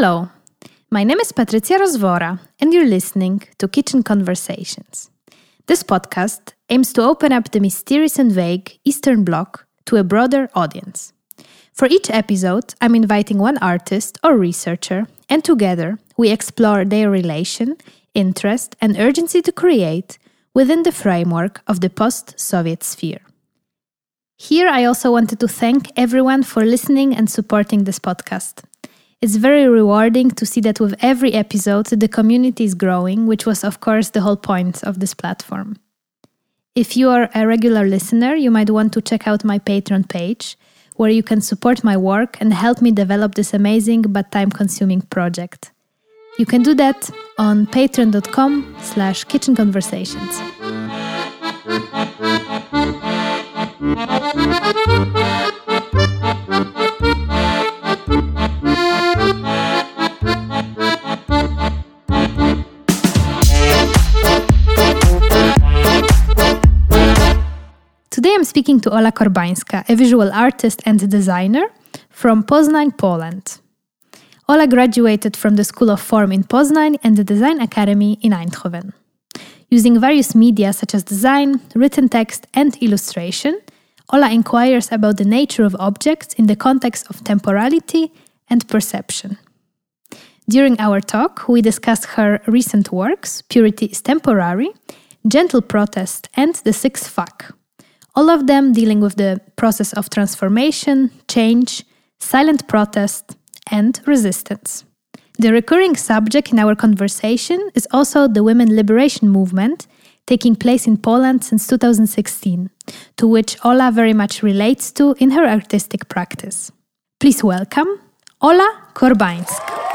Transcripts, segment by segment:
Hello, my name is Patricia Rozvora, and you're listening to Kitchen Conversations. This podcast aims to open up the mysterious and vague Eastern Bloc to a broader audience. For each episode, I'm inviting one artist or researcher, and together we explore their relation, interest, and urgency to create within the framework of the post Soviet sphere. Here, I also wanted to thank everyone for listening and supporting this podcast. It's very rewarding to see that with every episode, the community is growing, which was, of course, the whole point of this platform. If you are a regular listener, you might want to check out my Patreon page, where you can support my work and help me develop this amazing but time-consuming project. You can do that on patreon.com slash kitchenconversations. Today I'm speaking to Ola Korbańska, a visual artist and designer from Poznań, Poland. Ola graduated from the School of Form in Poznań and the Design Academy in Eindhoven. Using various media such as design, written text, and illustration, Ola inquires about the nature of objects in the context of temporality and perception. During our talk, we discussed her recent works Purity is Temporary, Gentle Protest, and The Sixth Fuck all of them dealing with the process of transformation, change, silent protest, and resistance. The recurring subject in our conversation is also the women liberation movement taking place in Poland since 2016, to which Ola very much relates to in her artistic practice. Please welcome Ola Korbańska.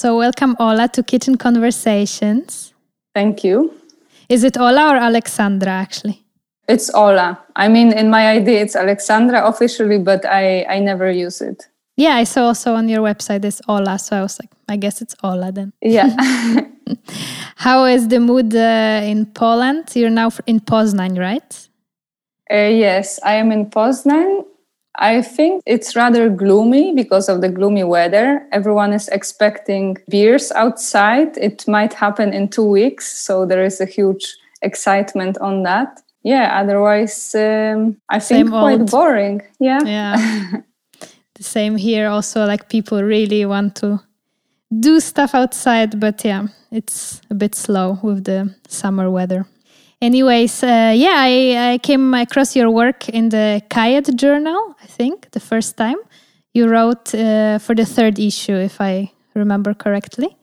So, welcome Ola to Kitchen Conversations. Thank you. Is it Ola or Alexandra actually? It's Ola. I mean, in my ID, it's Alexandra officially, but I, I never use it. Yeah, I saw also on your website it's Ola, so I was like, I guess it's Ola then. Yeah. How is the mood uh, in Poland? You're now in Poznań, right? Uh, yes, I am in Poznań. I think it's rather gloomy because of the gloomy weather. Everyone is expecting beers outside. It might happen in two weeks. So there is a huge excitement on that. Yeah, otherwise, um, I think Same quite old. boring. Yeah. Yeah. the same here. Also, like people really want to do stuff outside, but yeah, it's a bit slow with the summer weather. Anyways, uh, yeah, I, I came across your work in the Kajet journal, I think, the first time. You wrote uh, for the third issue, if I remember correctly.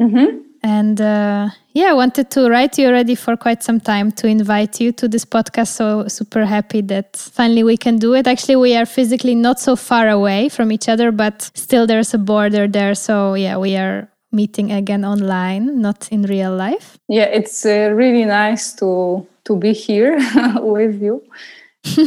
Mm-hmm. And uh, yeah, I wanted to write you already for quite some time to invite you to this podcast. So super happy that finally we can do it. Actually, we are physically not so far away from each other, but still there's a border there. So yeah, we are meeting again online, not in real life. Yeah, it's uh, really nice to to be here with you.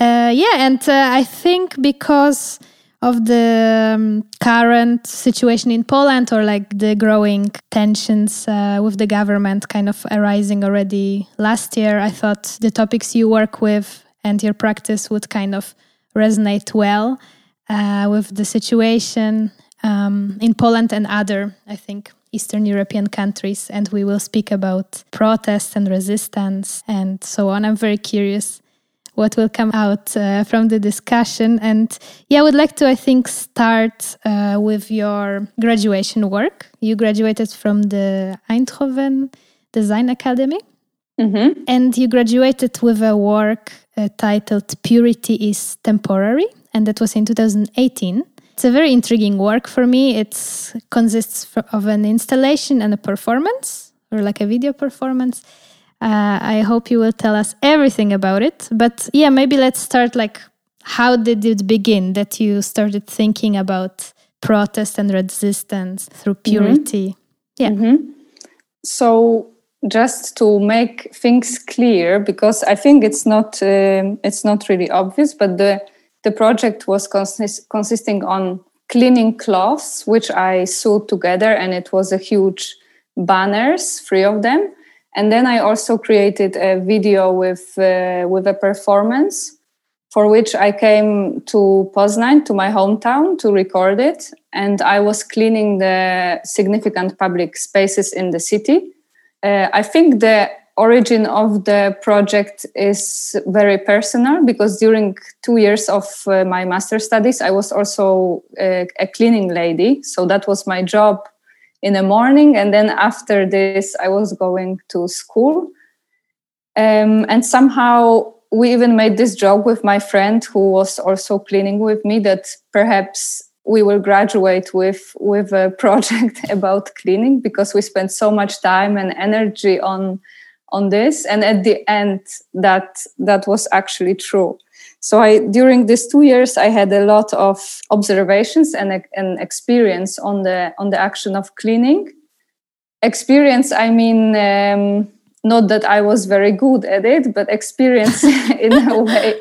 uh, yeah, and uh, I think because of the um, current situation in Poland or like the growing tensions uh, with the government kind of arising already last year, I thought the topics you work with and your practice would kind of resonate well uh, with the situation um, in Poland and other, I think, Eastern European countries. And we will speak about protests and resistance and so on. I'm very curious what will come out uh, from the discussion. And yeah, I would like to, I think, start uh, with your graduation work. You graduated from the Eindhoven Design Academy. Mm-hmm. And you graduated with a work uh, titled Purity is Temporary, and that was in 2018. It's a very intriguing work for me. It consists of an installation and a performance, or like a video performance. Uh, I hope you will tell us everything about it. But yeah, maybe let's start like how did it begin that you started thinking about protest and resistance through mm-hmm. purity? Mm-hmm. Yeah. Mm-hmm. So just to make things clear, because I think it's not um, it's not really obvious, but the the project was consist- consisting on cleaning cloths, which I sewed together, and it was a huge banners, three of them. and then I also created a video with uh, with a performance for which I came to Poznan, to my hometown, to record it. And I was cleaning the significant public spaces in the city. Uh, I think the origin of the project is very personal because during two years of uh, my master studies, I was also a, uh, a cleaning lady. So that was my job in the morning. And then after this, I was going to school. Um, and somehow we even made this joke with my friend who was also cleaning with me that perhaps we will graduate with with a project about cleaning because we spent so much time and energy on on this and at the end that that was actually true. So i during these two years i had a lot of observations and, and experience on the on the action of cleaning. Experience i mean um, not that I was very good at it, but experience in a way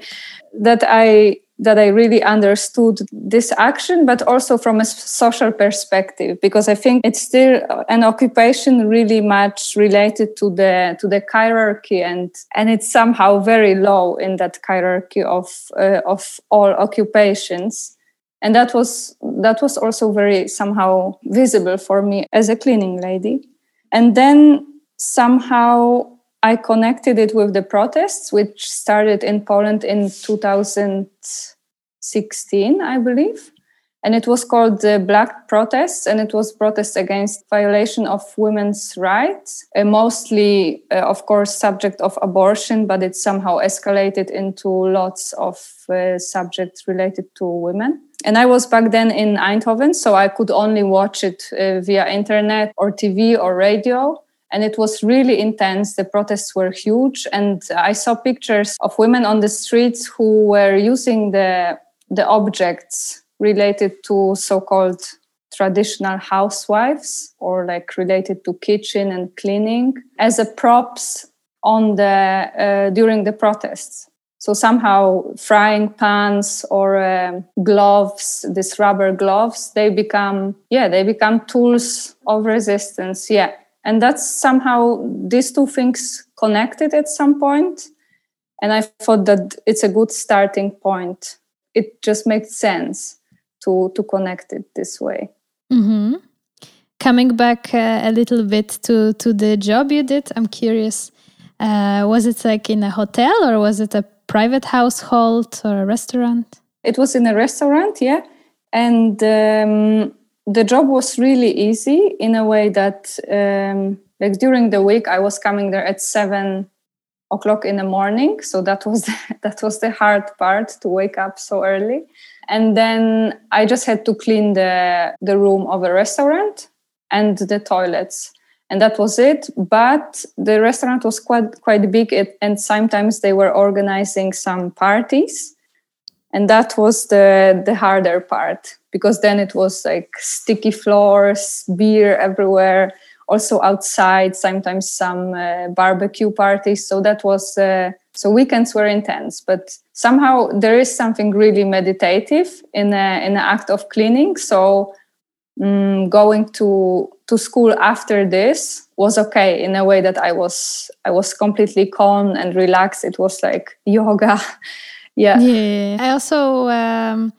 that I that I really understood this action, but also from a social perspective, because I think it's still an occupation really much related to the to the hierarchy, and and it's somehow very low in that hierarchy of uh, of all occupations, and that was that was also very somehow visible for me as a cleaning lady, and then somehow I connected it with the protests, which started in Poland in 2016, I believe. And it was called the Black Protests, and it was protests against violation of women's rights, uh, mostly, uh, of course, subject of abortion, but it somehow escalated into lots of uh, subjects related to women. And I was back then in Eindhoven, so I could only watch it uh, via internet or TV or radio and it was really intense. The protests were huge, and I saw pictures of women on the streets who were using the the objects related to so-called traditional housewives or like related to kitchen and cleaning as a props on the uh, during the protests. So somehow frying pans or um, gloves these rubber gloves they become yeah they become tools of resistance. Yeah and that's somehow these two things connected at some point. And i thought that it's a good starting point. It just makes sense to to connect it this way. Mm-hmm. coming back uh, a little bit to to the job you did i'm curious uh, was it like in a hotel or was it a private household or a restaurant? It was in a restaurant yeah. And um, the job was really easy in a way that um, like during the week i was coming there at seven o'clock in the morning. So that was the, that was the hard part to wake up so early. And then i just had to clean the the room of a restaurant and the toilets. And that was it. But the restaurant was quite quite big and sometimes they were organizing some parties and that was the the harder part because then it was like sticky floors beer everywhere also outside sometimes some uh, barbecue parties. So that was uh, so weekends were intense but somehow there is something really meditative in a, in an act of cleaning. So um, going to to school after this was okay in a way that i was i was completely calm and relaxed. It was like yoga yeah yeah i also um,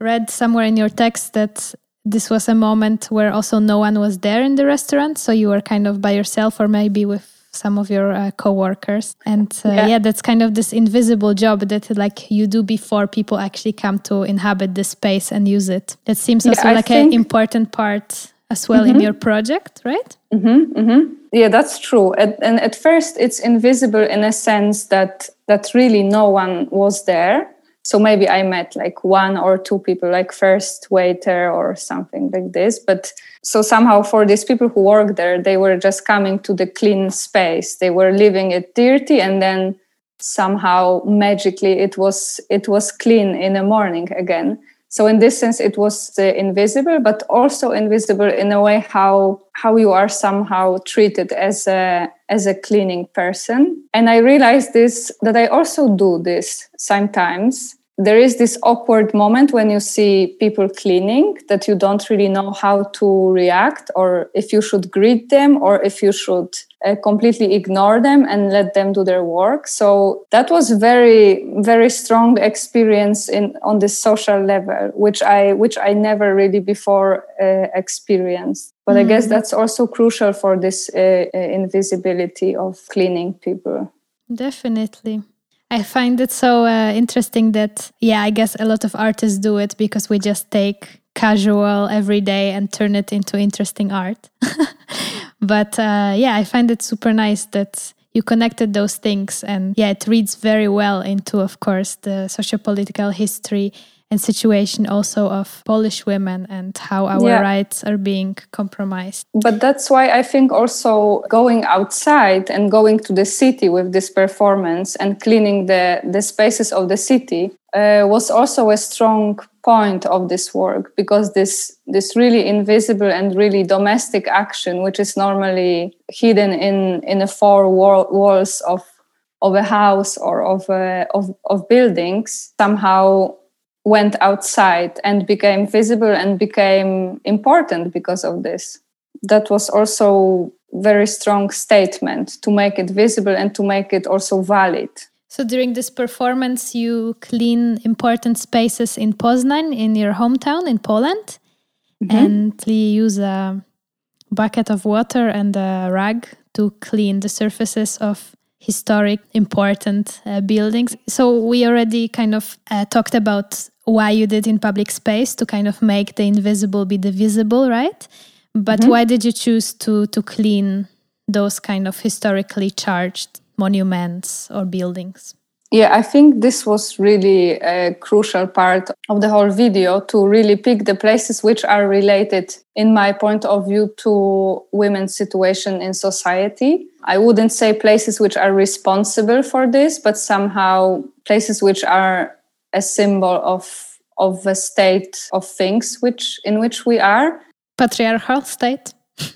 read somewhere in your text that this was a moment where also no one was there in the restaurant so you were kind of by yourself or maybe with some of your uh, co-workers and uh, yeah. yeah. that's kind of this invisible job that like you do before people actually come to inhabit the space and use it that seems also yeah, like an important part as well mm-hmm. in your project right mm-hmm, mm-hmm. yeah that's true and, and at first it's invisible in a sense that that really no one was there. So maybe i met like one or two people like first waiter or something like this. But so somehow for these people who work there they were just coming to the clean space. They were leaving it dirty and then somehow magically it was it was clean in the morning again. So in this sense it was uh, invisible but also invisible in a way how how you are somehow treated as a as a cleaning person. And i realized this that i also do this sometimes there is this awkward moment when you see people cleaning that you don't really know how to react or if you should greet them or if you should uh, completely ignore them and let them do their work. So that was very very strong experience in on this social level which i which i never really before uh, experienced. But mm-hmm. i guess that's also crucial for this uh, uh, invisibility of cleaning people. Definitely I find it so uh, interesting that, yeah, I guess a lot of artists do it because we just take casual every day and turn it into interesting art. but uh, yeah, I find it super nice that you connected those things. And yeah, it reads very well into, of course, the socio-political history and situation also of Polish women and how our yeah. rights are being compromised. But that's why I think also going outside and going to the city with this performance and cleaning the, the spaces of the city uh, was also a strong point of this work because this this really invisible and really domestic action which is normally hidden in in the four wall, walls of of a house or of, a, of of buildings somehow went outside and became visible and became important because of this. That was also very strong statement to make it visible and to make it also valid. So during this performance you clean important spaces in Poznań in your hometown in Poland mm-hmm. and you use a bucket of water and a rag to clean the surfaces of historic important uh, buildings. So we already kind of uh, talked about why you did in public space to kind of make the invisible be the visible, right? But mm-hmm. why did you choose to to clean those kind of historically charged monuments or buildings? Yeah, I think this was really a crucial part of the whole video to really pick the places which are related, in my point of view, to women's situation in society. I wouldn't say places which are responsible for this, but somehow places which are a symbol of of a state of things which in which we are. Patriarchal state.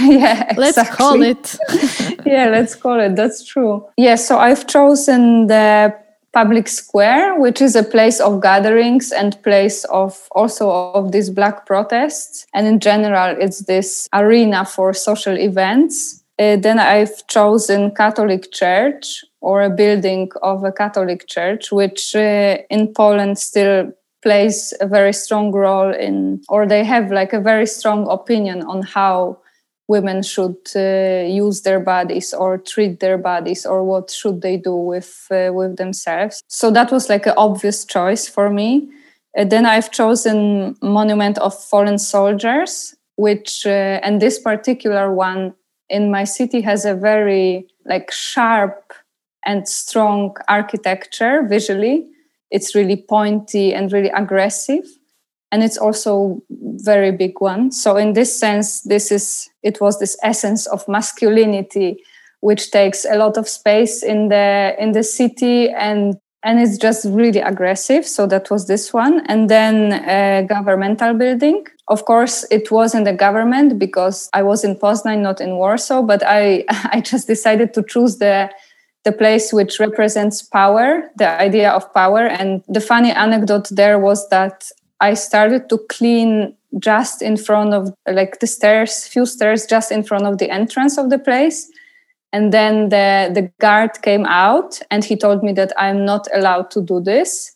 Yeah let's call it. Yeah let's call it. That's true. Yeah so i've chosen the public square which is a place of gatherings and place of also of these black protests. And in general it's this arena for social events uh, then i've chosen catholic church or a building of a Catholic church, which uh, in Poland still plays a very strong role in, or they have like a very strong opinion on how women should uh, use their bodies or treat their bodies or what should they do with uh, with themselves. So that was like an obvious choice for me. Uh, then i've chosen monument of fallen soldiers which uh, and this particular one in my city has a very like sharp and strong architecture visually. It's really pointy and really aggressive. And it's also very big one. So in this sense, this is it was this essence of masculinity, which takes a lot of space in the in the city and and it's just really aggressive. So that was this one. And then a governmental building. Of course, it wasn't the government because I was in Poznan, not in Warsaw, but I, I just decided to choose the the place which represents power, the idea of power. And the funny anecdote there was that I started to clean just in front of like the stairs, few stairs just in front of the entrance of the place. And then the, the guard came out and he told me that I'm not allowed to do this.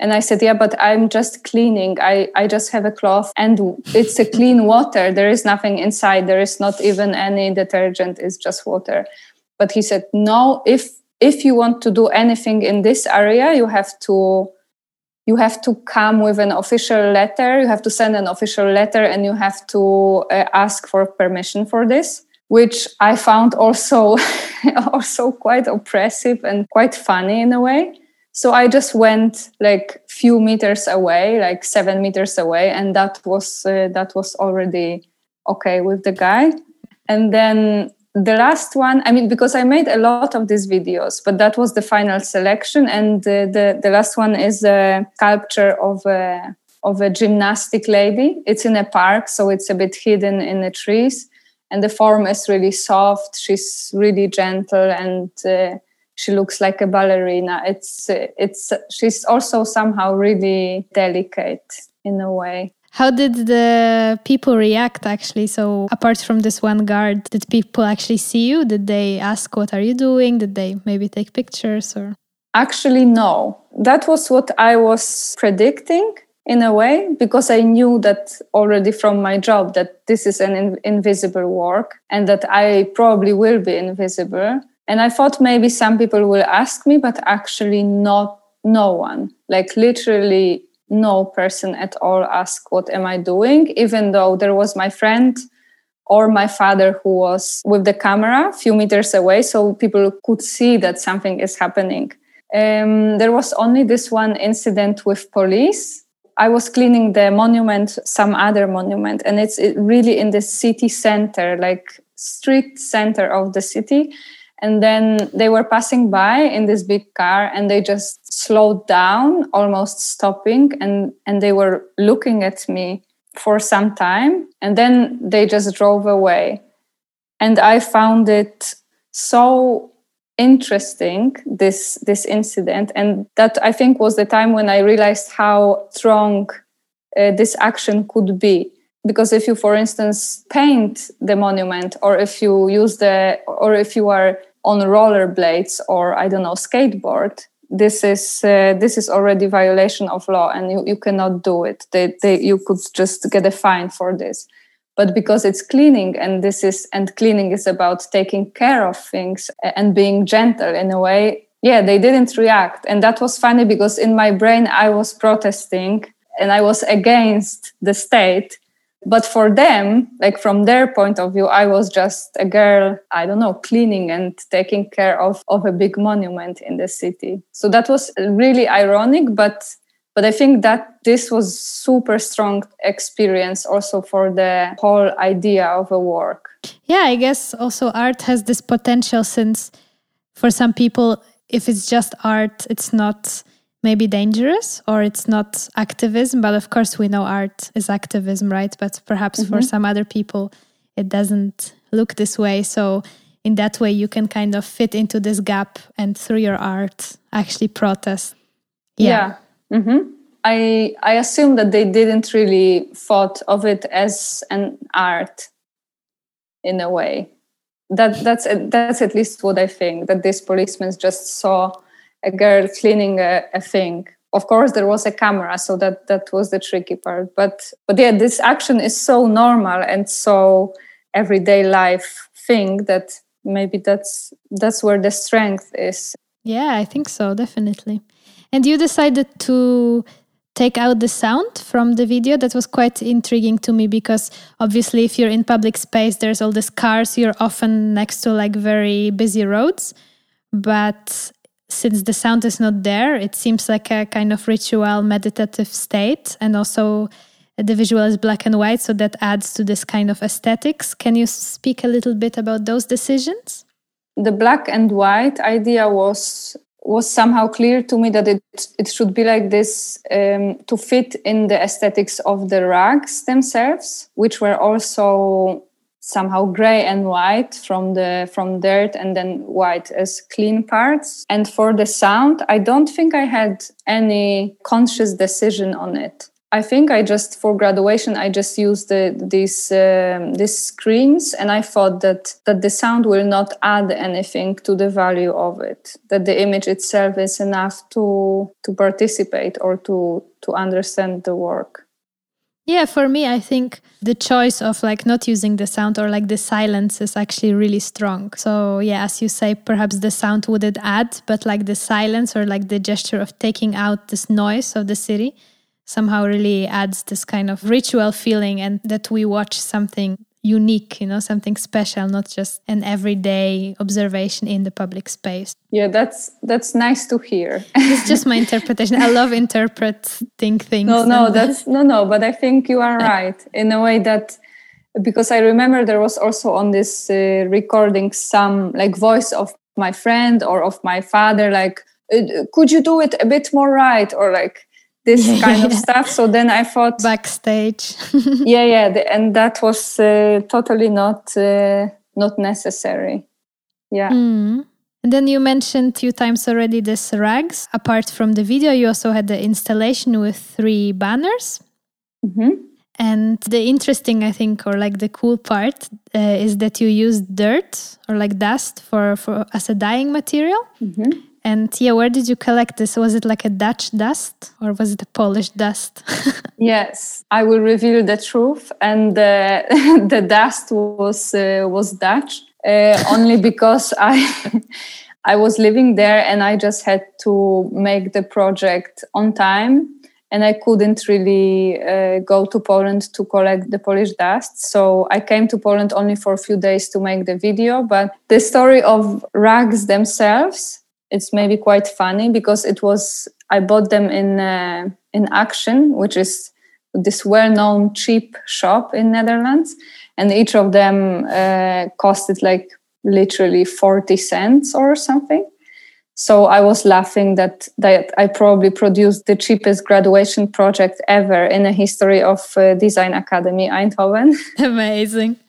And I said, Yeah, but I'm just cleaning. I, I just have a cloth and it's a clean water. There is nothing inside. There is not even any detergent. It's just water but he said no if if you want to do anything in this area you have to you have to come with an official letter you have to send an official letter and you have to uh, ask for permission for this which i found also also quite oppressive and quite funny in a way. So i just went like few meters away like 7 meters away and that was uh, that was already okay with the guy. And then the last one i mean because i made a lot of these videos but that was the final selection and the, the, the last one is a sculpture of a of a gymnastic lady. It's in a park so it's a bit hidden in the trees and the form is really soft she's really gentle and uh, she looks like a ballerina it's it's she's also somehow really delicate in a way how did the people react actually? So, apart from this one guard, did people actually see you? Did they ask, What are you doing? Did they maybe take pictures or? Actually, no. That was what I was predicting in a way because I knew that already from my job that this is an in- invisible work and that I probably will be invisible. And I thought maybe some people will ask me, but actually not no one. Like literally no person at all asked what am i doing even though there was my friend or my father who was with the camera a few meters away so people could see that something is happening um, there was only this one incident with police i was cleaning the monument some other monument and it's really in the city center like street center of the city. And then they were passing by in this big car and they just slowed down almost stopping and and they were looking at me for some time and then they just drove away. And i found it so interesting this this incident. And that i think was the time when i realized how strong uh, this action could be. Because if you for instance paint the monument or if you use the or if you are on rollerblades or i don't know skateboard this is uh, this is already violation of law and you, you cannot do it. They, they you could just get a fine for this but because it's cleaning and this is and cleaning is about taking care of things and being gentle in a way yeah they didn't react. And that was funny because in my brain i was protesting and i was against the state. But for them like from their point of view i was just a girl i don't know cleaning and taking care of of a big monument in the city. So that was really ironic but but i think that this was super strong experience also for the whole idea of a work. Yeah i guess also art has this potential since for some people if it's just art it's not maybe dangerous or it's not activism. But of course we know art is activism right? But perhaps mm-hmm. for some other people it doesn't look this way. So in that way you can kind of fit into this gap and through your art actually protest. Yeah, yeah. Mm-hmm. i i assume that they didn't really thought of it as an art in a way. That that's that's at least what i think that these policemen just saw a girl cleaning a, a thing. Of course there was a camera so that that was the tricky part but but yeah this action is so normal and so everyday life thing that maybe that's that's where the strength is. Yeah i think so definitely and you decided to take out the sound from the video that was quite intriguing to me because obviously if you're in public space there's all these cars you're often next to like very busy roads but since the sound is not there, it seems like a kind of ritual meditative state. And also, the visual is black and white, so that adds to this kind of aesthetics. Can you speak a little bit about those decisions? The black and white idea was was somehow clear to me that it it should be like this um, to fit in the aesthetics of the rugs themselves, which were also somehow gray and white from the from dirt and then white as clean parts. And for the sound i don't think i had any conscious decision on it i think i just for graduation i just used the, these um, these screens and i thought that that the sound will not add anything to the value of it that the image itself is enough to to participate or to to understand the work yeah, for me, I think the choice of like not using the sound or like the silence is actually really strong. So, yeah, as you say, perhaps the sound wouldn't add, but like the silence or like the gesture of taking out this noise of the city somehow really adds this kind of ritual feeling and that we watch something unique, you know, something special, not just an everyday observation in the public space. Yeah, that's that's nice to hear. it's just my interpretation. I love interpreting things. No, no, that's no, no. But I think you are right in a way that because I remember there was also on this uh, recording some like voice of my friend or of my father, like, uh, could you do it a bit more right, or like this yeah, kind of stuff. So then I thought backstage. yeah, yeah, the, and that was uh, totally not uh, not necessary. Yeah. Mm. And then you mentioned a few times already this rags. Apart from the video, you also had the installation with three banners. Mm-hmm. And the interesting, I think, or like the cool part uh, is that you used dirt or like dust for, for as a dyeing material. Mm-hmm. And yeah, where did you collect this? Was it like a Dutch dust or was it a Polish dust? yes, I will reveal the truth. And uh, the dust was uh, was Dutch uh, only because I I was living there and I just had to make the project on time and I couldn't really uh, go to Poland to collect the Polish dust. So I came to Poland only for a few days to make the video. But the story of rags themselves, it's maybe quite funny because it was I bought them in uh, in Action, which is this well-known cheap shop in Netherlands, and each of them uh, costed like literally 40 cents or something. So i was laughing that that i probably produced the cheapest graduation project ever in the history of uh, design academy eindhoven. Amazing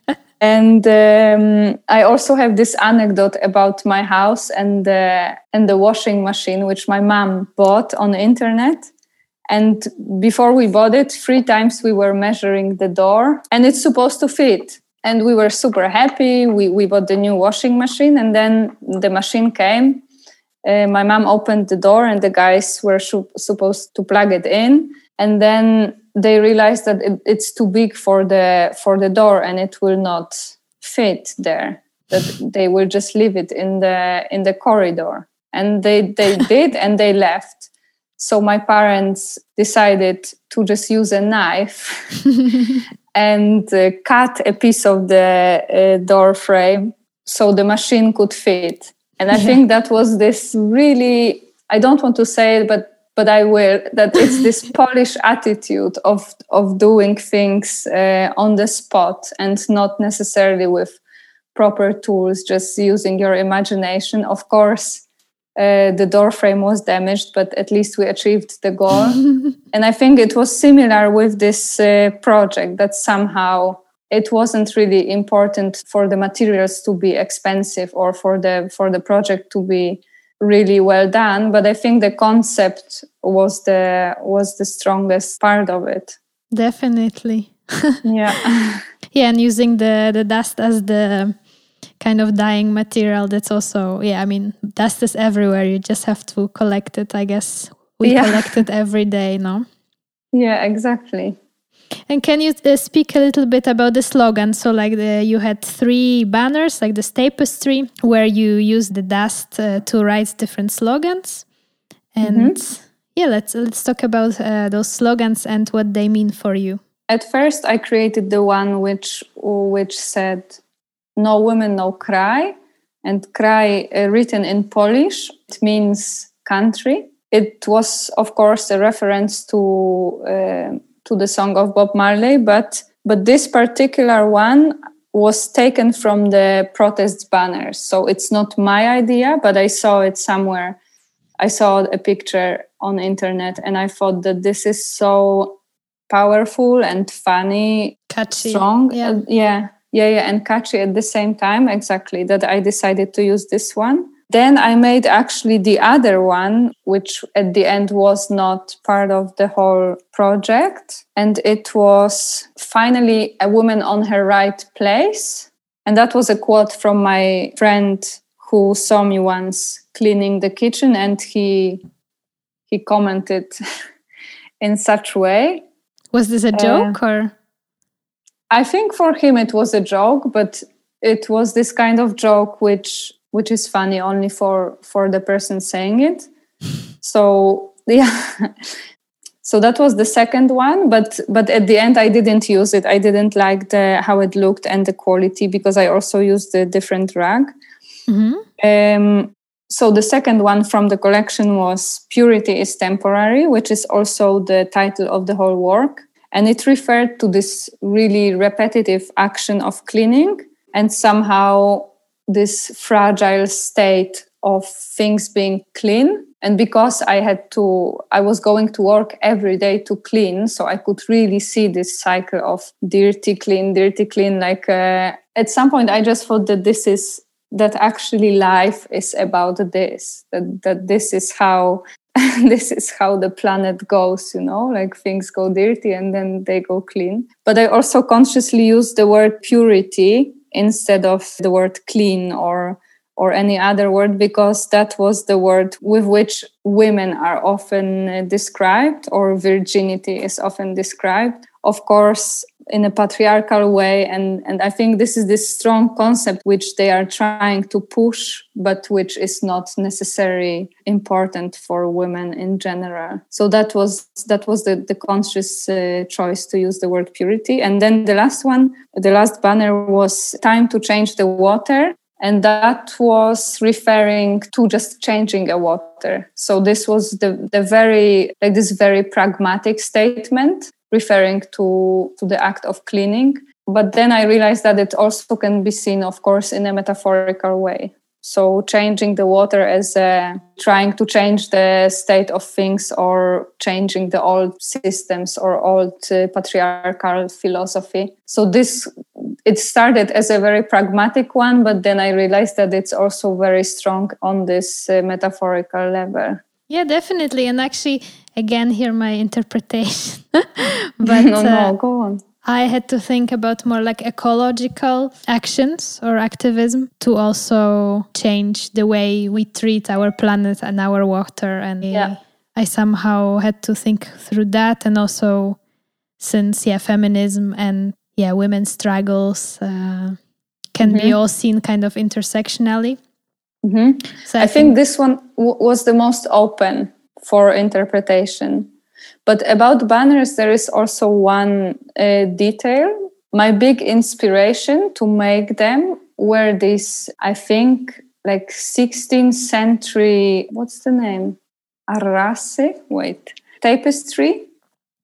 and um, i also have this anecdote about my house and the and the washing machine which my mom bought on the internet. And before we bought it three times we were measuring the door and it's supposed to fit. And we were super happy. We, we bought the new washing machine and then the machine came. Uh, my mom opened the door and the guys were supposed to plug it in. And then they realized that it, it's too big for the for the door and it will not fit there. That they will just leave it in the in the corridor. And they they did and they left. So my parents decided to just use a knife and uh, cut a piece of the uh, door frame so the machine could fit. And i yeah. think that was this really i don't want to say it but but i will that it's this polish attitude of of doing things uh, on the spot and not necessarily with proper tools just using your imagination of course uh, the door frame was damaged, but at least we achieved the goal. and I think it was similar with this uh, project that somehow it wasn't really important for the materials to be expensive or for the for the project to be really well done but i think the concept was the was the strongest part of it. Definitely. Yeah. Yeah and using the the dust as the kind of dying material that's also yeah i mean dust is everywhere. You just have to collect it i guess. We yeah. collect it every day no? Yeah exactly and can you uh, speak a little bit about the slogan so like the, you had three banners like the tapestry where you use the dust uh, to write different slogans and mm-hmm. yeah let's let's talk about uh, those slogans and what they mean for you at first i created the one which which said no women, no cry. And cry uh, written in Polish, it means country. It was, of course, a reference to uh, to the song of Bob Marley, but but this particular one was taken from the protest banners. So it's not my idea, but I saw it somewhere. I saw a picture on internet, and I thought that this is so powerful and funny, catchy, strong. Yeah, uh, yeah yeah, yeah, and catchy at the same time. Exactly, that I decided to use this one. Then I made actually the other one, which at the end was not part of the whole project. And it was finally a woman on her right place. And that was a quote from my friend who saw me once cleaning the kitchen and he he commented in such way. Was this a uh, joke uh, or I think for him it was a joke, but it was this kind of joke which which is funny only for for the person saying it. So yeah. so that was the second one but but at the end i didn't use it i didn't like the how it looked and the quality because i also used a different rag mm-hmm. um, so the second one from the collection was purity is temporary which is also the title of the whole work and it referred to this really repetitive action of cleaning and somehow this fragile state of things being clean. And because I had to, I was going to work every day to clean, so I could really see this cycle of dirty, clean, dirty, clean. Like uh, at some point, I just thought that this is that actually life is about this that, that this is how this is how the planet goes you know like things go dirty and then they go clean but i also consciously use the word purity instead of the word clean or or any other word because that was the word with which women are often uh, described or virginity is often described. Of course in a patriarchal way and and i think this is this strong concept which they are trying to push but which is not necessarily important for women in general. So that was that was the, the conscious uh, choice to use the word purity. And then the last one the last banner was time to change the water and that was referring to just changing a water. So this was the, the very like this very pragmatic statement referring to to the act of cleaning. But then i realized that it also can be seen of course in a metaphorical way. So changing the water as trying to change the state of things or changing the old systems or old uh, patriarchal philosophy. So this it started as a very pragmatic one but then i realized that it's also very strong on this uh, metaphorical level. Yeah definitely. And actually again here my interpretation but no no uh, go on I had to think about more like ecological actions or activism to also change the way we treat our planet and our water. And yeah. I somehow had to think through that. And also, since, yeah, feminism and, yeah, women's struggles uh, can mm-hmm. be all seen kind of intersectionally. Mm-hmm. So I, I think, think, this one w- was the most open for interpretation but about banners, there is also one uh, detail. My big inspiration to make them were these, I think, like 16th century, what's the name? Arrase? Wait, tapestry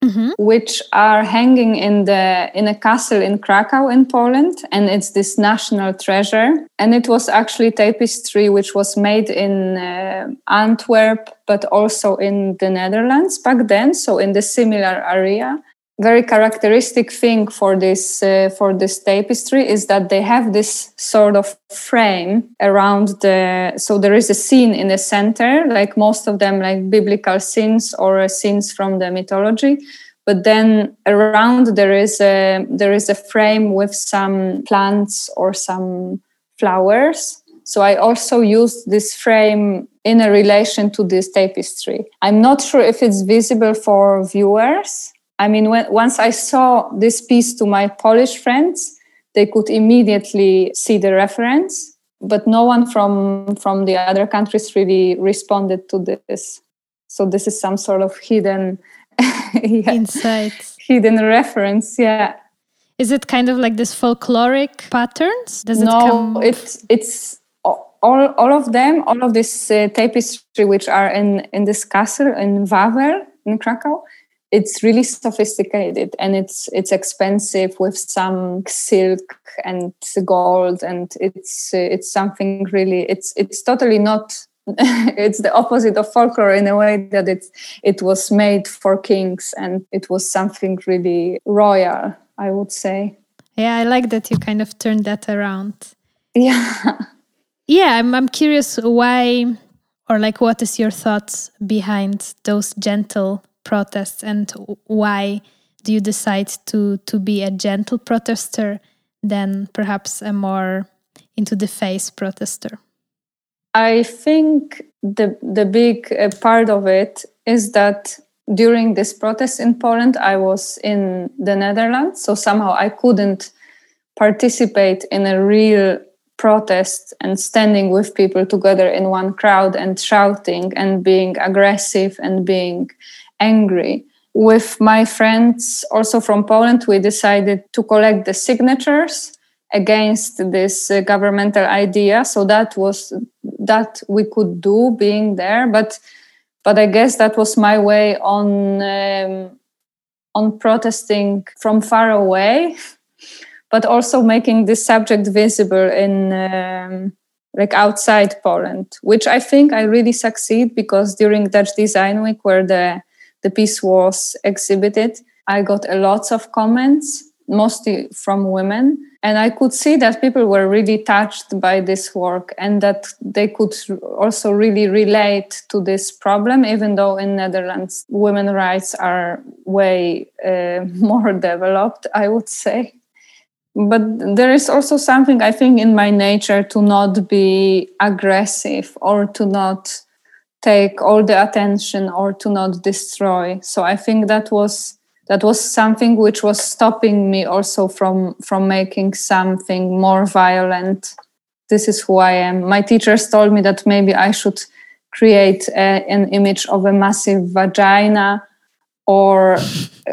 mm-hmm. which are hanging in the in a castle in Krakow in Poland, and it's this national treasure. And it was actually tapestry which was made in uh, Antwerp, but also in the Netherlands back then, so in the similar area very characteristic thing for this uh, for this tapestry is that they have this sort of frame around the so there is a scene in the center like most of them like biblical scenes or scenes from the mythology. But then around there is a there is a frame with some plants or some flowers. So i also used this frame in a relation to this tapestry. I'm not sure if it's visible for viewers I mean, when, once I saw this piece to my Polish friends, they could immediately see the reference, but no one from from the other countries really responded to this. So this is some sort of hidden yeah, insight, hidden reference. Yeah. Is it kind of like this folkloric patterns? Does no, it come? it's it's all all of them, all of this uh, tapestry which are in in this castle in Wawel in Krakow it's really sophisticated and it's it's expensive with some silk and gold and it's it's something really it's it's totally not it's the opposite of folklore in a way that it's it was made for kings and it was something really royal i would say. Yeah i like that you kind of turned that around. Yeah. Yeah i'm, I'm curious why or like what is your thoughts behind those gentle protests and why do you decide to to be a gentle protester than perhaps a more into the face protester? I think the the big uh, part of it is that during this protest in poland i was in the netherlands so somehow i couldn't participate in a real protest and standing with people together in one crowd and shouting and being aggressive and being angry. With my friends also from Poland, we decided to collect the signatures against this uh, governmental idea. So that was that we could do being there, but but I guess that was my way on um, on protesting from far away, but also making this subject visible in um, like outside Poland, which I think I really succeed because during Dutch Design Week, where the the piece was exhibited, I got a lot of comments mostly from women. And I could see that people were really touched by this work and that they could also really relate to this problem, even though in Netherlands women rights are way uh, more developed, I would say. But there is also something I think in my nature to not be aggressive or to not take all the attention or to not destroy. So I think that was that was something which was stopping me also from from making something more violent. This is who i am. My teachers told me that maybe i should create a, an image of a massive vagina or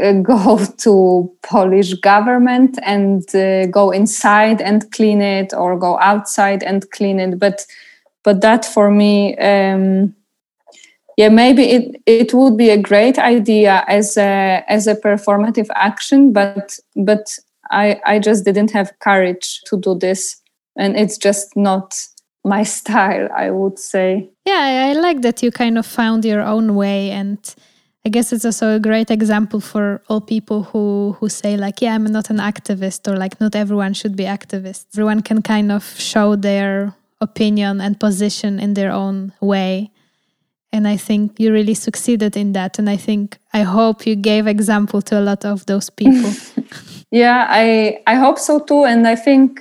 uh, go to polish government and uh, go inside and clean it or go outside and clean it. But but that for me um, yeah maybe it it would be a great idea as a as a performative action but but i i just didn't have courage to do this and it's just not my style i would say. Yeah i like that you kind of found your own way and i guess it's also a great example for all people who who say like yeah i'm not an activist or like not everyone should be activists everyone can kind of show their opinion and position in their own way and i think you really succeeded in that. And i think i hope you gave example to a lot of those people. Yeah i i hope so too. And i think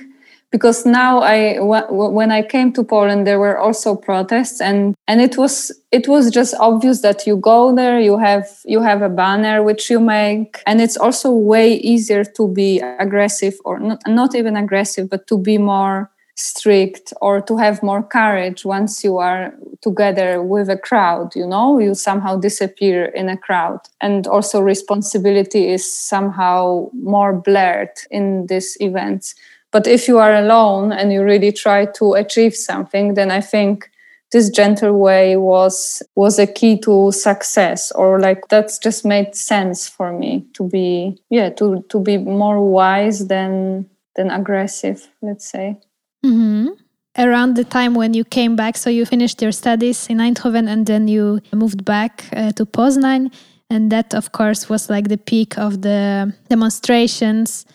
because now i when i came to poland there were also protests. And and it was it was just obvious that you go there you have you have a banner which you make. And it's also way easier to be aggressive or not not even aggressive but to be more strict or to have more courage once you are together with a crowd you know you somehow disappear in a crowd. And also responsibility is somehow more blurred in these events. But if you are alone and you really try to achieve something then i think this gentle way was was a key to success or like that's just made sense for me to be yeah to to be more wise than than aggressive let's say Mm-hmm. Around the time when you came back, so you finished your studies in Eindhoven and then you moved back uh, to Poznan. And that, of course, was like the peak of the demonstrations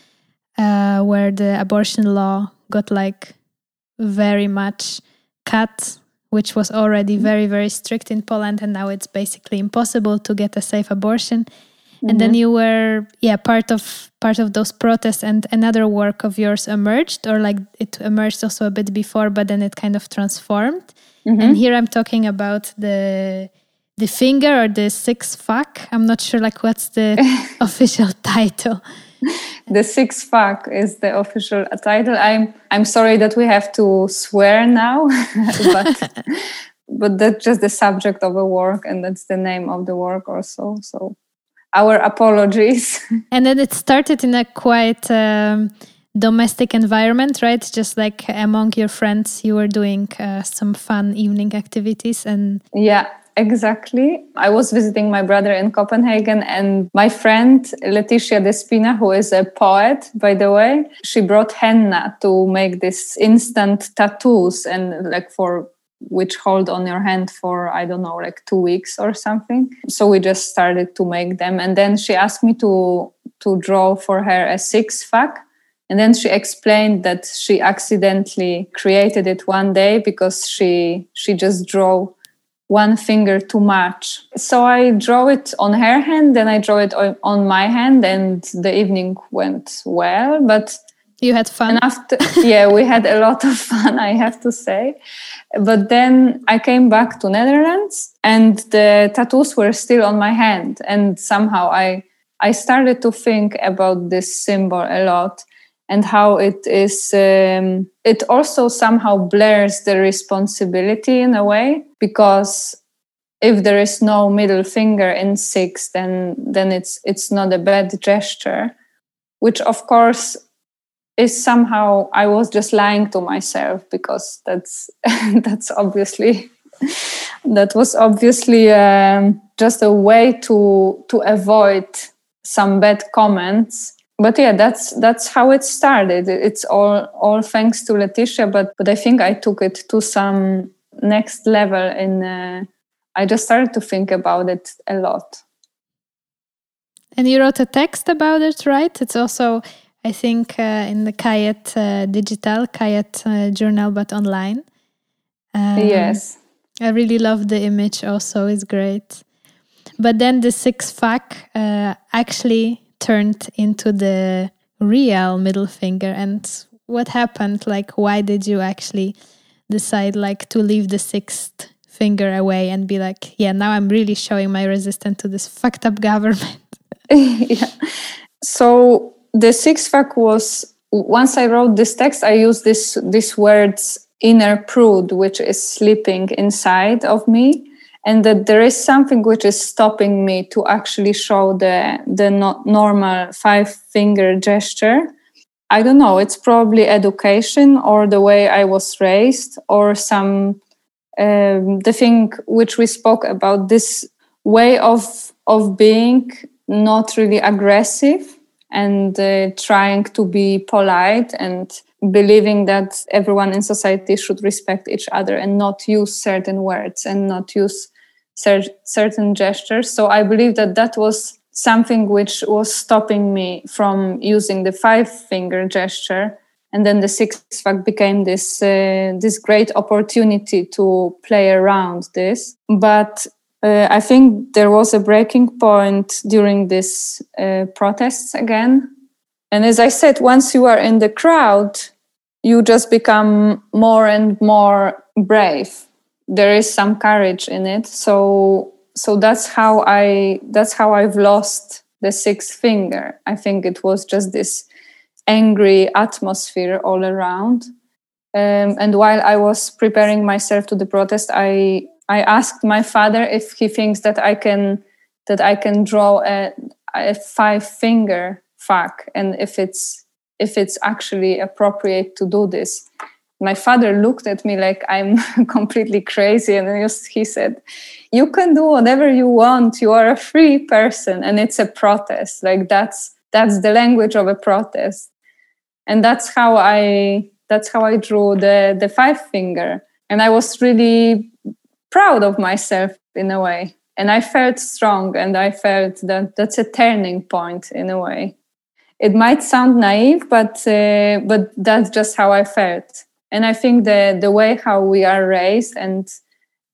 uh, where the abortion law got like very much cut, which was already very, very strict in Poland. And now it's basically impossible to get a safe abortion mm-hmm. and then mm-hmm. you were yeah part of part of those protests and another work of yours emerged or like it emerged also a bit before but then it kind of transformed mm-hmm. and here i'm talking about the the finger or the six fuck i'm not sure like what's the official title the six fuck is the official title i'm i'm sorry that we have to swear now but but that's just the subject of the work and that's the name of the work also so our apologies. And then it started in a quite um, domestic environment, right? Just like among your friends, you were doing uh, some fun evening activities and. Yeah, exactly. I was visiting my brother in Copenhagen, and my friend Leticia Despina, who is a poet, by the way, she brought henna to make this instant tattoos and like for which hold on your hand for i don't know like two weeks or something. So we just started to make them. And then she asked me to to draw for her a six fuck and then she explained that she accidentally created it one day because she she just drew one finger too much. So i draw it on her hand then i draw it on my hand and the evening went well. But you had fun. And after, yeah, we had a lot of fun, I have to say. But then I came back to Netherlands, and the tattoos were still on my hand. And somehow I I started to think about this symbol a lot and how it is. Um, it also somehow blurs the responsibility in a way because if there is no middle finger in six, then then it's it's not a bad gesture. Which of course is somehow I was just lying to myself because that's that's obviously that was obviously um, just a way to to avoid some bad comments. But yeah that's that's how it started. It's all all thanks to leticia but but i think i took it to some next level and uh, i just started to think about it a lot. And you wrote a text about it right? It's also I think uh, in the Kajet uh, digital, Kajet uh, journal, but online. Um, yes. I really love the image also, it's great. But then the six fuck uh, actually turned into the real middle finger. And what happened? Like, why did you actually decide like to leave the sixth finger away and be like, yeah, now I'm really showing my resistance to this fucked up government? yeah. So the sixth fuck was once I wrote this text, I used this these words inner prude, which is sleeping inside of me and that there is something which is stopping me to actually show the the not normal five finger gesture. I don't know it's probably education or the way i was raised or some um, the thing which we spoke about this way of of being not really aggressive and uh, trying to be polite and believing that everyone in society should respect each other and not use certain words and not use cer- certain gestures. So I believe that that was something which was stopping me from using the five finger gesture. And then the sixth fuck became this uh, this great opportunity to play around this. But uh, I think there was a breaking point during this uh, protests again. And as I said, once you are in the crowd, you just become more and more brave. There is some courage in it. So so that's how i that's how i've lost the sixth finger. I think it was just this angry atmosphere all around. Um, and while i was preparing myself to the protest i i asked my father if he thinks that i can that i can draw a, a five finger fuck and if it's if it's actually appropriate to do this my father looked at me like I'm completely crazy. And he said, You can do whatever you want. You are a free person. And it's a protest. Like that's that's the language of a protest. And that's how I that's how I drew the the five finger. And I was really proud of myself in a way. And I felt strong and I felt that that's a turning point in a way. It might sound naive, but uh, but that's just how I felt and i think the the way how we are raised and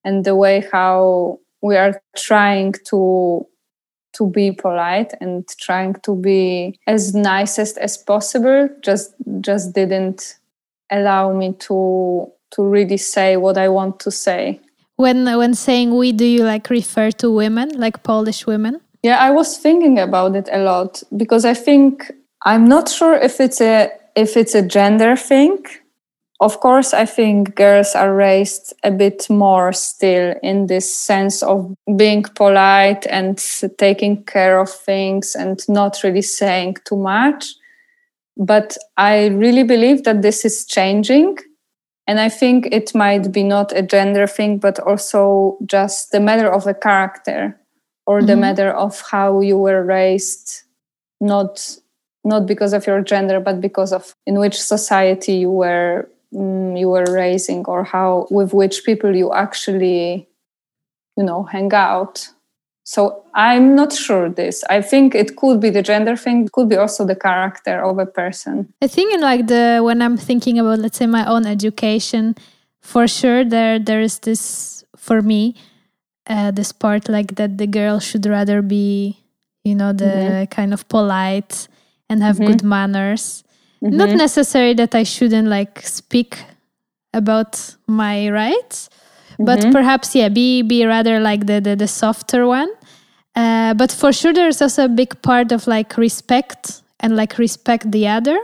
and the way how we are trying to to be polite and trying to be as nicest as possible just just didn't allow me to to really say what i want to say when when saying we do you like refer to women like polish women yeah i was thinking about it a lot because i think i'm not sure if it's a if it's a gender thing of course, I think girls are raised a bit more still in this sense of being polite and taking care of things and not really saying too much. But I really believe that this is changing. And I think it might be not a gender thing, but also just the matter of a character or mm-hmm. the matter of how you were raised, not not because of your gender, but because of in which society you were um, you were raising or how with which people you actually you know hang out so i'm not sure this i think it could be the gender thing it could be also the character of a person i think in like the when i'm thinking about let's say my own education for sure there there is this for me uh, this part like that the girl should rather be you know the mm-hmm. kind of polite and have mm-hmm. good manners Mm-hmm. Not necessary that I shouldn't like speak about my rights, but perhaps yeah, be be rather like the the, the softer one. Uh, but for sure, there's also a big part of like respect and like respect the other,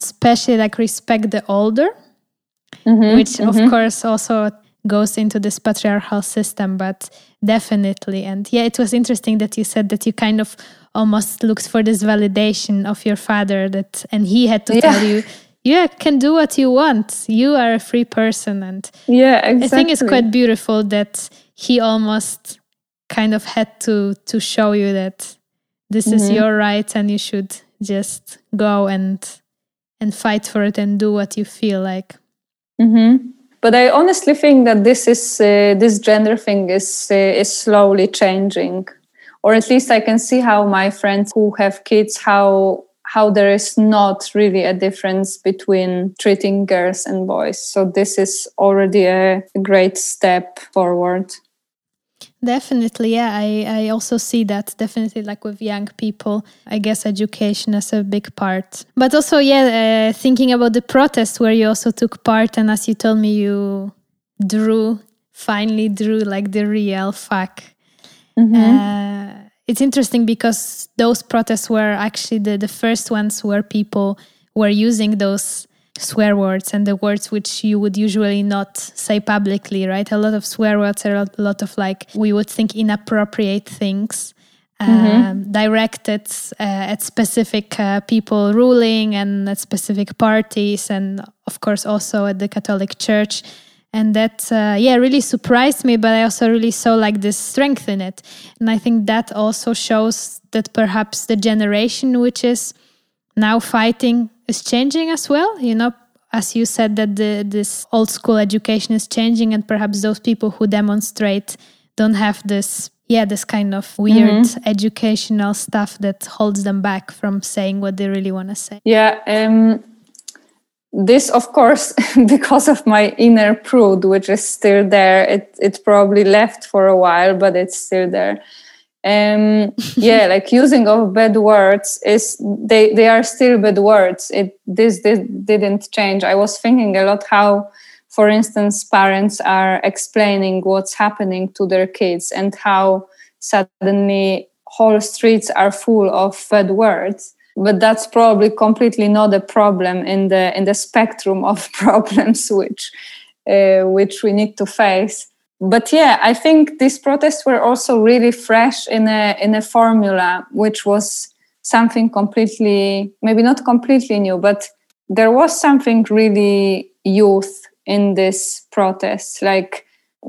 especially like respect the older, mm-hmm. which of mm-hmm. course also goes into this patriarchal system. But definitely, and yeah, it was interesting that you said that you kind of almost looked for this validation of your father that and he had to yeah. tell you you can do what you want you are a free person and yeah exactly. i think it's quite beautiful that he almost kind of had to to show you that this mm-hmm. is your right and you should just go and and fight for it and do what you feel like mm-hmm. but i honestly think that this is uh, this gender thing is uh, is slowly changing or at least I can see how my friends who have kids how how there is not really a difference between treating girls and boys. So this is already a great step forward. Definitely, yeah. I, I also see that definitely like with young people. I guess education is a big part. But also, yeah, uh, thinking about the protest where you also took part, and as you told me, you drew, finally drew like the real fuck. Mm-hmm. Uh, it's interesting because those protests were actually the, the first ones where people were using those swear words and the words which you would usually not say publicly, right? A lot of swear words are a lot of like, we would think inappropriate things. Mm-hmm. Um, directed uh, at specific uh, people ruling and at specific parties, and of course also at the Catholic Church and that uh, yeah really surprised me but i also really saw like this strength in it and i think that also shows that perhaps the generation which is now fighting is changing as well you know as you said that the, this old school education is changing and perhaps those people who demonstrate don't have this yeah this kind of weird mm-hmm. educational stuff that holds them back from saying what they really want to say yeah um this of course because of my inner prude which is still there it it probably left for a while but it's still there um yeah like using of bad words is they they are still bad words. It this, this didn't change. I was thinking a lot how for instance parents are explaining what's happening to their kids and how suddenly whole streets are full of bad words. But that's probably completely not a problem in the in the spectrum of problems which uh, which we need to face but yeah i think these protests were also really fresh in a in a formula which was something completely maybe not completely new but there was something really youth in this protest. Like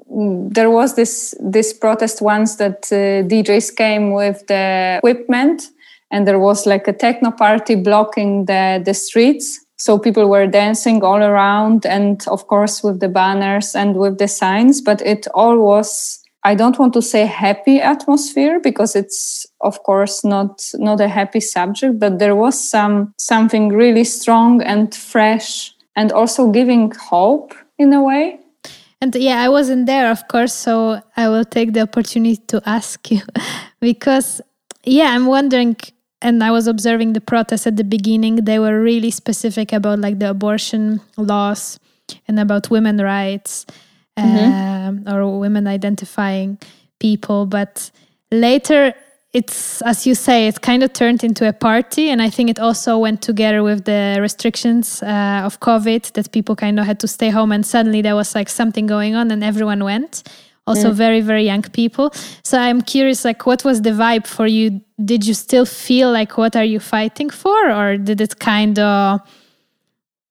there was this this protest once that uh, DJs came with the equipment and there was like a techno party blocking the the streets so people were dancing all around and of course with the banners and with the signs but it all was i don't want to say happy atmosphere because it's of course not not a happy subject but there was some something really strong and fresh and also giving hope in a way. And yeah i wasn't there of course so i will take the opportunity to ask you because yeah i'm wondering and I was observing the protests at the beginning, they were really specific about like the abortion laws and about women rights mm-hmm. uh, or women identifying people. But later, it's as you say, it kind of turned into a party, and I think it also went together with the restrictions uh, of COVID that people kind of had to stay home, and suddenly there was like something going on, and everyone went also mm. very very young people. So i'm curious like what was the vibe for you? Did you still feel like what are you fighting for? Or did it kind of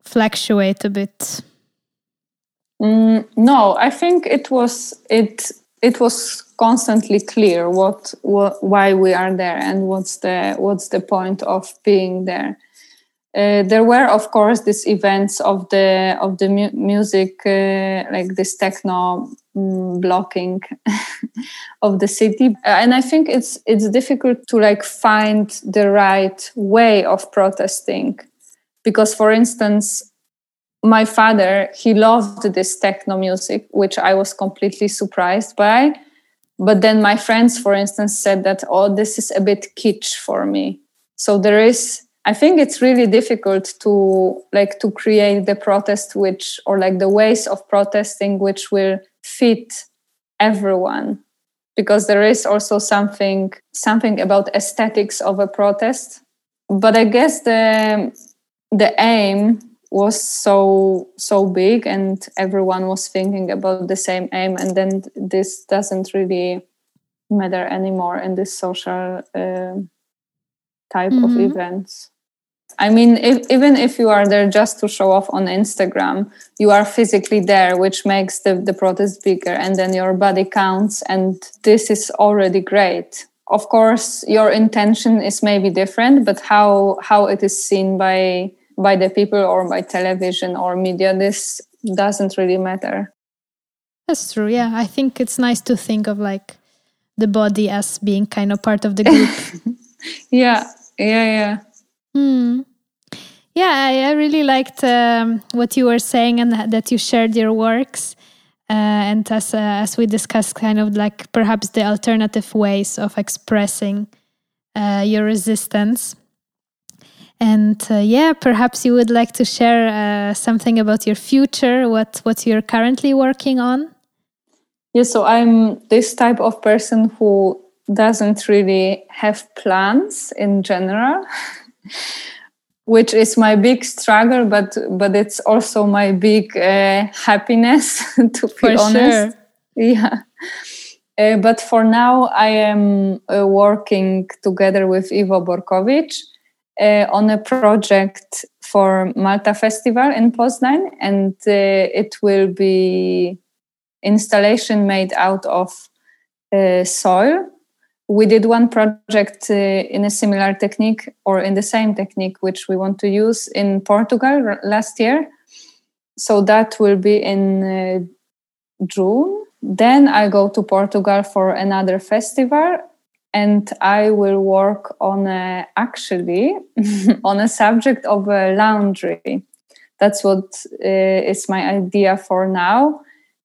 fluctuate a bit? Mm, no i think it was it it was constantly clear what, what why we are there and what's the what's the point of being there uh, there were of course these events of the of the mu- music uh, like this techno mm, blocking of the city. Uh, and i think it's it's difficult to like find the right way of protesting. Because for instance my father he loved this techno music which i was completely surprised by. But then my friends for instance said that oh this is a bit kitsch for me. So there is I think it's really difficult to like to create the protest which or like the ways of protesting which will fit everyone. Because there is also something something about aesthetics of a protest. But i guess the the aim was so so big and everyone was thinking about the same aim. And then this doesn't really matter anymore in this social uh, type mm-hmm. of events I mean, if, even if you are there just to show off on Instagram, you are physically there, which makes the, the protest bigger, and then your body counts, and this is already great. Of course, your intention is maybe different, but how how it is seen by by the people or by television or media, this doesn't really matter. That's true. Yeah, I think it's nice to think of like the body as being kind of part of the group. yeah, yeah, yeah Hmm. Yeah, I, I, really liked um, what you were saying and that you shared your works. Uh, and as, uh, as we discussed, kind of like perhaps the alternative ways of expressing uh, your resistance. And uh, yeah, perhaps you would like to share uh, something about your future, what, what you're currently working on. Yeah, so I'm this type of person who doesn't really have plans in general. which is my big struggle but but it's also my big uh, happiness to be for honest sure. yeah uh, but for now i am uh, working together with ivo borkovic uh, on a project for malta festival in poznan and uh, it will be installation made out of uh, soil we did one project uh, in a similar technique or in the same technique which we want to use in portugal last year. So that will be in uh, june. Then i go to portugal for another festival and i will work on a, actually on a subject of laundry. That's what uh, is my idea for now.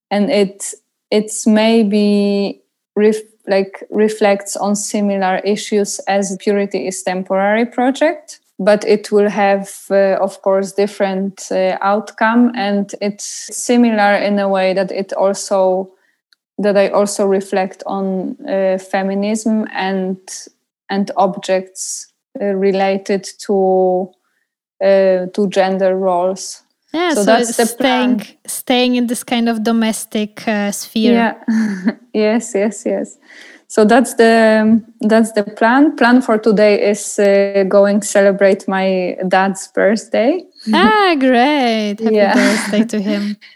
And it it's maybe ref- like reflects on similar issues as purity is temporary project but it will have uh, of course different uh, outcome and it's similar in a way that it also that i also reflect on uh, feminism and and objects uh, related to uh, to gender roles yeah, so, so that's the staying plan. staying in this kind of domestic uh, sphere. Yeah. yes, yes, yes. So that's the that's the plan. Plan for today is uh, going celebrate my dad's birthday. ah, great! Happy yeah. birthday to him.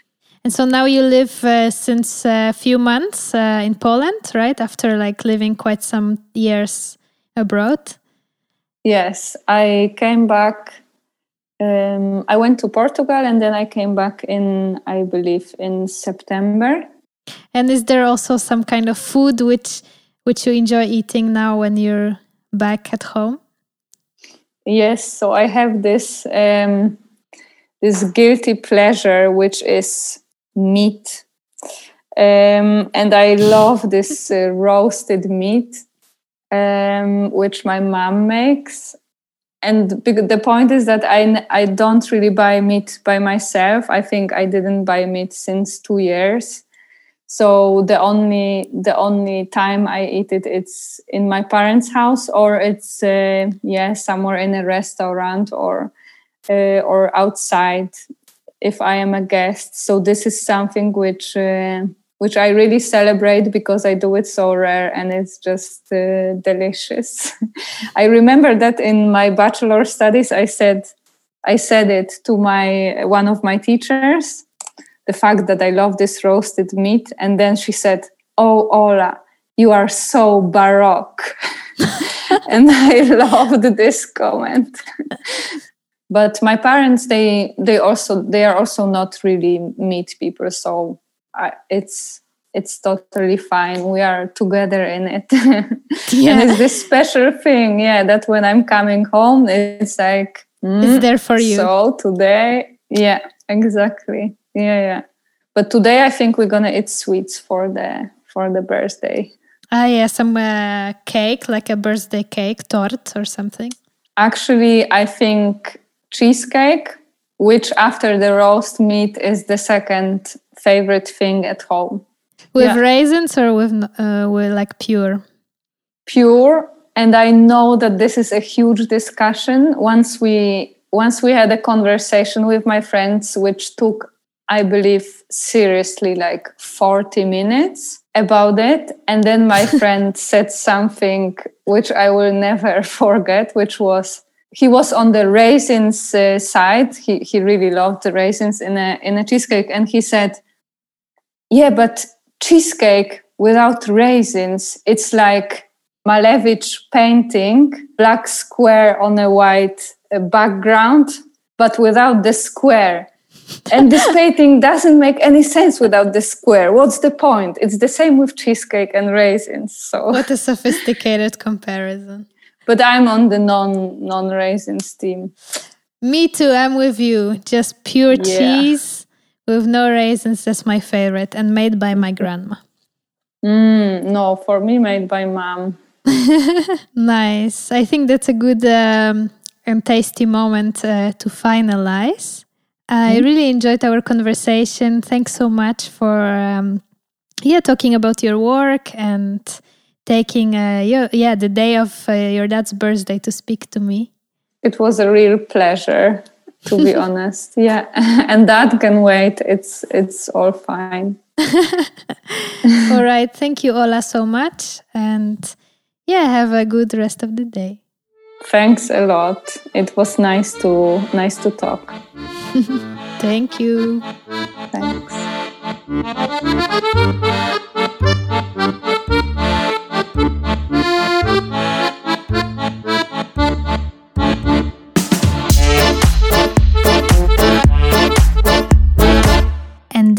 And so now you live uh, since a few months uh, in Poland, right? After like living quite some years abroad. Yes, I came back um, I went to Portugal and then I came back in, I believe, in September. And is there also some kind of food which which you enjoy eating now when you're back at home? Yes, so I have this um, this guilty pleasure which is meat, um, and I love this uh, roasted meat um, which my mom makes and the point is that I, I don't really buy meat by myself. I think i didn't buy meat since two years. So the only the only time i eat it it's in my parents house or it's uh, yeah somewhere in a restaurant or uh, or outside if i am a guest. So this is something which uh, which I really celebrate because I do it so rare and it's just uh, delicious. I remember that in my bachelor studies, I said, I said it to my one of my teachers, the fact that I love this roasted meat, and then she said, "Oh, Ola, you are so baroque," and I loved this comment. but my parents, they they also they are also not really meat people, so I, it's it's totally fine. We are together in it. yeah. and it's this special thing, yeah, that when I'm coming home, it's like mm, it's there for you. So today, yeah, exactly. Yeah, yeah. But today I think we're gonna eat sweets for the for the birthday. Ah, yeah, some uh, cake, like a birthday cake, tort or something. Actually, I think cheesecake, which after the roast meat is the second favorite thing at home. With yeah. raisins or with uh, with like pure? Pure, and I know that this is a huge discussion. Once we once we had a conversation with my friends, which took, I believe, seriously like forty minutes about it, and then my friend said something which I will never forget, which was he was on the raisins uh, side. He he really loved the raisins in a in a cheesecake, and he said, "Yeah, but cheesecake without raisins it's like malevich painting black square on a white uh, background but without the square. And this painting doesn't make any sense without the square. What's the point? It's the same with cheesecake and raisins so. What a sophisticated comparison but I'm on the non non raisins team. Me too. I'm with you. Just pure yeah. cheese with no raisins. That's my favorite, and made by my grandma. Mm, no, for me, made by mom. nice. I think that's a good um, and tasty moment uh, to finalize. I mm-hmm. really enjoyed our conversation. Thanks so much for um, yeah talking about your work and taking uh, your, yeah the day of uh, your dad's birthday to speak to me. It was a real pleasure, to be honest. Yeah, and that can wait. It's it's all fine. all right. Thank you, Ola, so much, and yeah, have a good rest of the day. Thanks a lot. It was nice to nice to talk. Thank you. Thanks.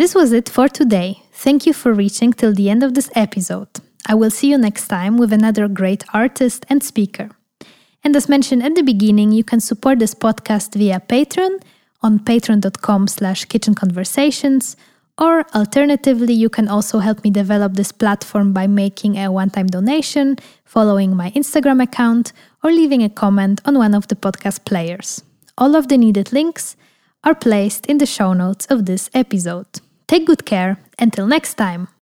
This was it for today. Thank you for reaching till the end of this episode. I will see you next time with another great artist and speaker. And as mentioned at the beginning, you can support this podcast via Patreon on patreon.com slash kitchenconversations, or alternatively, you can also help me develop this platform by making a one-time donation, following my Instagram account, or leaving a comment on one of the podcast players. All of the needed links are placed in the show notes of this episode. Take good care. Until next time.